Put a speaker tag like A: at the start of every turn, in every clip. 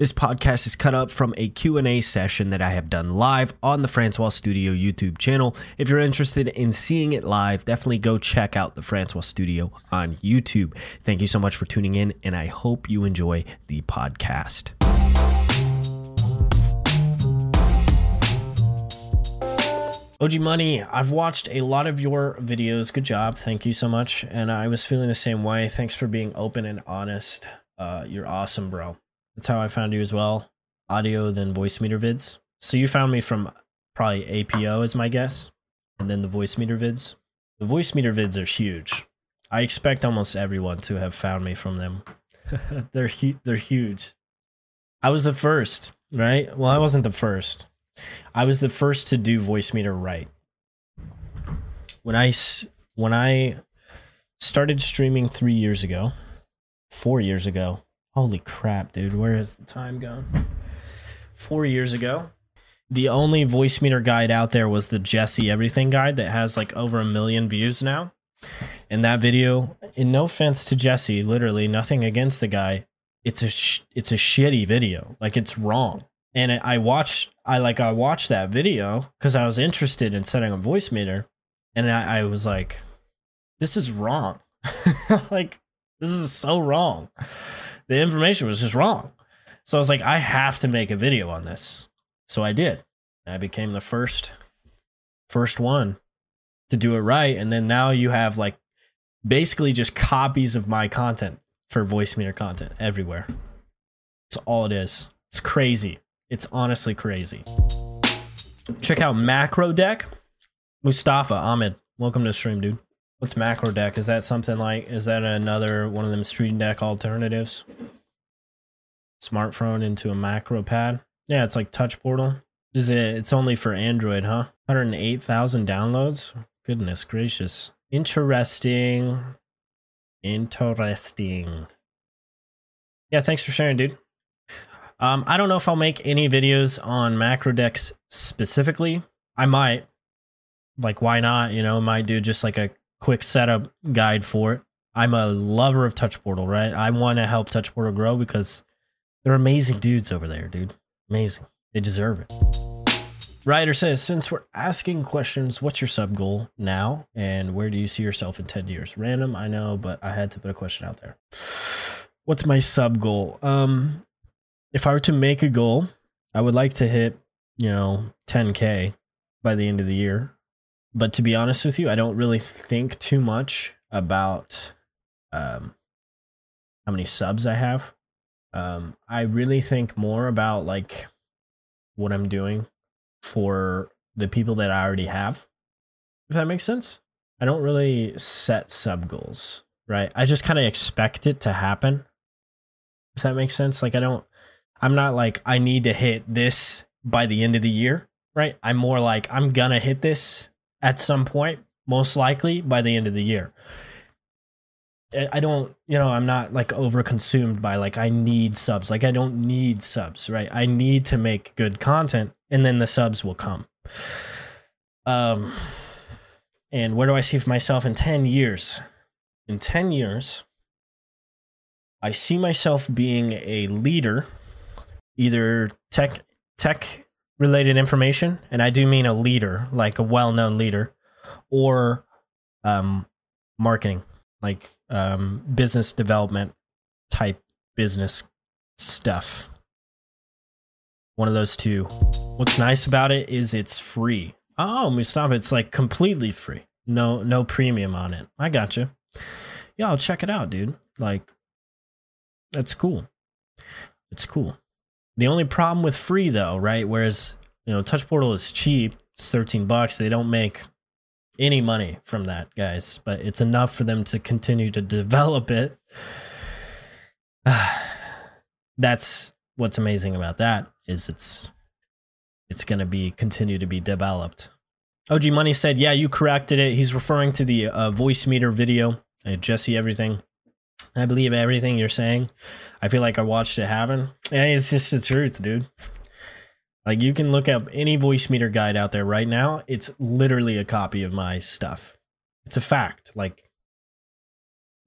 A: This podcast is cut up from a Q&A session that I have done live on the Francois Studio YouTube channel. If you're interested in seeing it live, definitely go check out the Francois Studio on YouTube. Thank you so much for tuning in, and I hope you enjoy the podcast. OG Money, I've watched a lot of your videos. Good job. Thank you so much. And I was feeling the same way. Thanks for being open and honest. Uh, you're awesome, bro. That's how I found you as well. Audio, then Voicemeeter vids. So you found me from probably APO, is my guess. And then the Voicemeeter vids. The Voicemeeter vids are huge. I expect almost everyone to have found me from them. they're, hu- they're huge. I was the first, right? Well, I wasn't the first. I was the first to do Voicemeeter right. When I when I started streaming 3 years ago, 4 years ago. Holy crap, dude, where has the time gone? 4 years ago, the only Voicemeeter guide out there was the Jesse Everything guide that has like over a million views now. And that video, in no offense to Jesse, literally nothing against the guy, it's a sh- it's a shitty video. Like it's wrong and I watched I like I watched that video because I was interested in setting a Voicemeeter, and I, I was like, this is wrong. like this is so wrong. The information was just wrong. So I was like, I have to make a video on this. So I did. I became the first first one to do it right. And then now you have like basically just copies of my content for Voicemeeter content everywhere. That's all it is. It's crazy. It's honestly crazy. Check out Macro Deck. Mustafa Ahmed, welcome to the stream, dude. What's Macro Deck? Is that something like? Is that another one of them Stream Deck alternatives? Smartphone into a macro pad. Yeah, it's like Touch Portal. Is it? It's only for Android, huh? 108,000 downloads. Goodness gracious. Interesting. Interesting. Yeah, thanks for sharing, dude. Um, I don't know if I'll make any videos on macro decks specifically. I might. Like, why not? You know, might do just like a quick setup guide for it. I'm a lover of Touch Portal, right? I want to help Touch Portal grow because they're amazing dudes over there, dude. Amazing. They deserve it. Ryder says, since we're asking questions, what's your sub goal now? And where do you see yourself in 10 years? Random, I know, but I had to put a question out there. What's my sub goal? Um, if I were to make a goal, I would like to hit, you know, 10K by the end of the year. But to be honest with you, I don't really think too much about um, how many subs I have. Um, I really think more about like what I'm doing for the people that I already have. If that makes sense. I don't really set sub goals, right? I just kind of expect it to happen. If that makes sense. Like I don't I'm not like I need to hit this by the end of the year, right? I'm more like I'm gonna hit this at some point, most likely by the end of the year. I don't, you know, I'm not like over consumed by like I need subs. Like I don't need subs, right? I need to make good content and then the subs will come. Um and where do I see myself in 10 years? In 10 years, I see myself being a leader either tech tech related information, and I do mean a leader, like a well known leader, or um, marketing, like um, business development type business stuff. One of those two. What's nice about it is it's free. Oh, Mustafa, it's like completely free. No, no premium on it. I got you. Yeah, I'll check it out, dude. Like, that's cool. It's cool. The only problem with free though, right? Whereas, you know, Touch Portal is cheap, it's 13 bucks. They don't make any money from that, guys, but it's enough for them to continue to develop it. That's what's amazing about that is it's it's going to be continue to be developed. OG Money said, "Yeah, you corrected it. He's referring to the uh, Voicemeeter video. Uh, Jesse everything. I believe everything you're saying. I feel like I watched it happen. Yeah, it's just the truth, dude. Like you can look up any Voicemeeter guide out there right now. It's literally a copy of my stuff. It's a fact. Like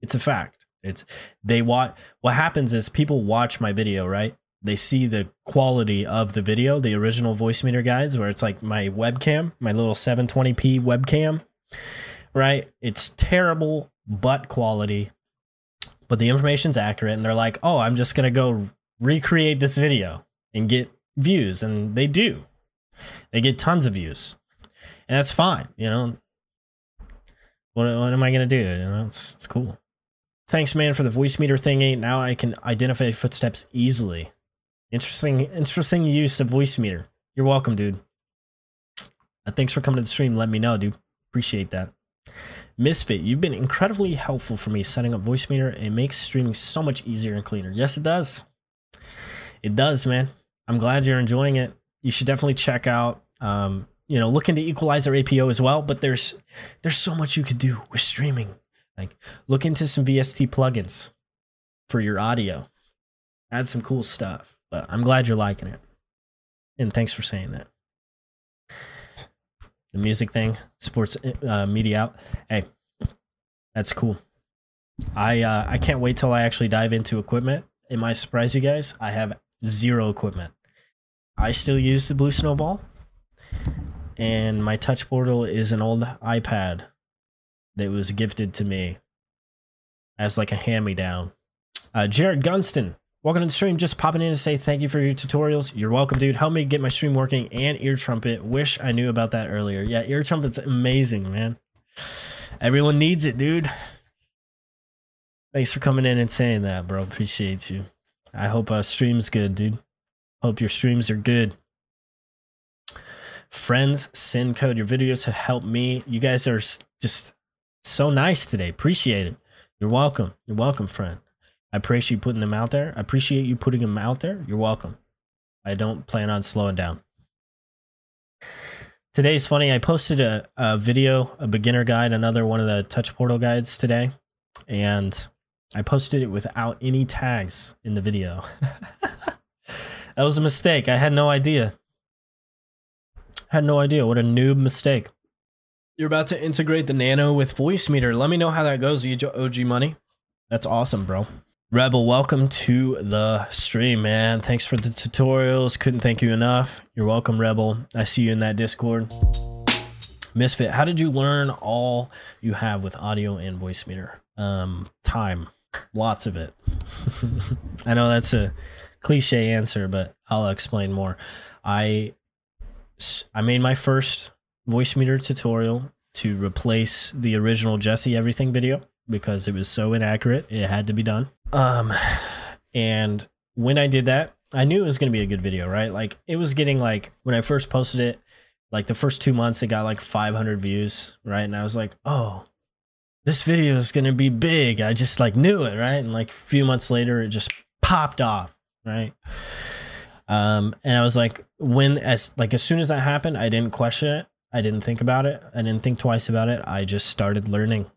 A: it's a fact. It's they watch what happens is people watch my video, right? they see the quality of the video, the original Voicemeeter guides, where it's like my webcam, my little 720p webcam, right? It's terrible butt quality, but the information's accurate. And they're like, oh, I'm just going to go recreate this video and get views. And they do. They get tons of views. And that's fine. You know, what, what am I going to do? You know, it's, it's cool. Thanks, man, for the Voicemeeter thingy. Now I can identify footsteps easily. Interesting, interesting use of Voicemeeter. You're welcome, dude. Uh, thanks for coming to the stream. Let me know, dude. Appreciate that. Misfit, you've been incredibly helpful for me setting up Voicemeeter. It makes streaming so much easier and cleaner. Yes, it does. It does, man. I'm glad you're enjoying it. You should definitely check out, um, you know, look into Equalizer APO as well. But there's there's so much you could do with streaming. Like, look into some VST plugins for your audio. Add some cool stuff. But I'm glad you're liking it. And thanks for saying that. The music thing, sports uh, media out. Hey, that's cool. I uh, I can't wait till I actually dive into equipment. It might surprise you guys. I have zero equipment. I still use the Blue Snowball, and my touch portal is an old iPad that was gifted to me as like a hand me down. Uh, Jared Gunston, Welcome to the stream. Just popping in to say thank you for your tutorials. You're welcome, dude. Help me get my stream working and EarTrumpet. Wish I knew about that earlier. Yeah, EarTrumpet's amazing, man. Everyone needs it, dude. Thanks for coming in and saying that, bro. Appreciate you. I hope uh, stream's good, dude. Hope your streams are good. Friends, send code. Your videos have helped me. You guys are just so nice today. Appreciate it. You're welcome. You're welcome, friend. I appreciate you putting them out there. I appreciate you putting them out there. You're welcome. I don't plan on slowing down. Today's funny. I posted a, a video, a beginner guide, another one of the touch portal guides today, and I posted it without any tags in the video. that was a mistake. I had no idea. I Had no idea. What a noob mistake. You're about to integrate the Nano with Voicemeeter. Let me know how that goes, you OG Money. That's awesome, bro. Rebel, welcome to the stream, man. Thanks for the tutorials. Couldn't thank you enough. You're welcome, Rebel. I see you in that Discord. Misfit, how did you learn all you have with audio and Voicemeeter? Um, time, lots of it. I know that's a cliche answer, but I'll explain more. I I made my first Voicemeeter tutorial to replace the original Jesse Everything video because it was so inaccurate. It had to be done. Um, and when I did that, I knew it was going to be a good video, right? Like it was getting like when I first posted it, like the first two months, it got like 500 views, right? And I was like, oh, this video is going to be big. I just like knew it, right? And like a few months later, it just popped off, right? Um, and I was like, when as like as soon as that happened, I didn't question it. I didn't think about it. I didn't think twice about it. I just started learning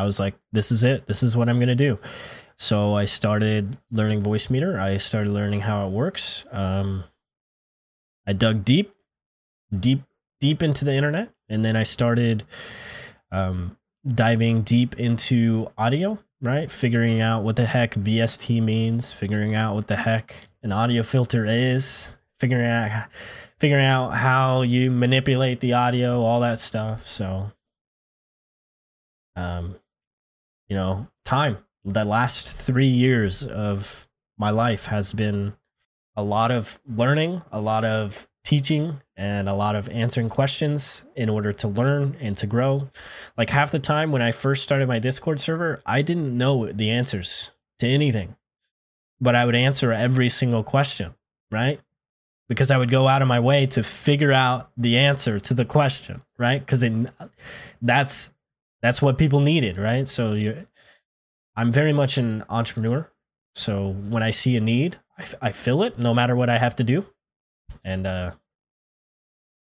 A: I was like, this is it. This is what I'm going to do. So I started learning Voicemeeter. I started learning how it works. Um, I dug deep, deep, deep into the internet. And then I started um, diving deep into audio, right? Figuring out what the heck VST means, figuring out what the heck an audio filter is, figuring out figuring out how you manipulate the audio, all that stuff. So um, you know, time. The last three years of my life has been a lot of learning, a lot of teaching, and a lot of answering questions in order to learn and to grow. Like half the time when I first started my Discord server, I didn't know the answers to anything, but I would answer every single question, right? Because I would go out of my way to figure out the answer to the question, right? Because that's that's what people needed, right? So you, I'm very much an entrepreneur. So when I see a need, I, fill it no matter what I have to do. And uh,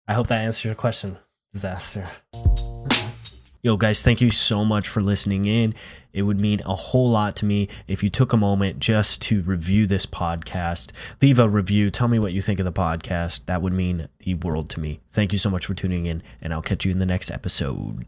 A: I hope that answers your question, disaster. Yo, guys, thank you so much for listening in. It would mean a whole lot to me if you took a moment just to review this podcast. Leave a review. Tell me what you think of the podcast. That would mean the world to me. Thank you so much for tuning in, and I'll catch you in the next episode.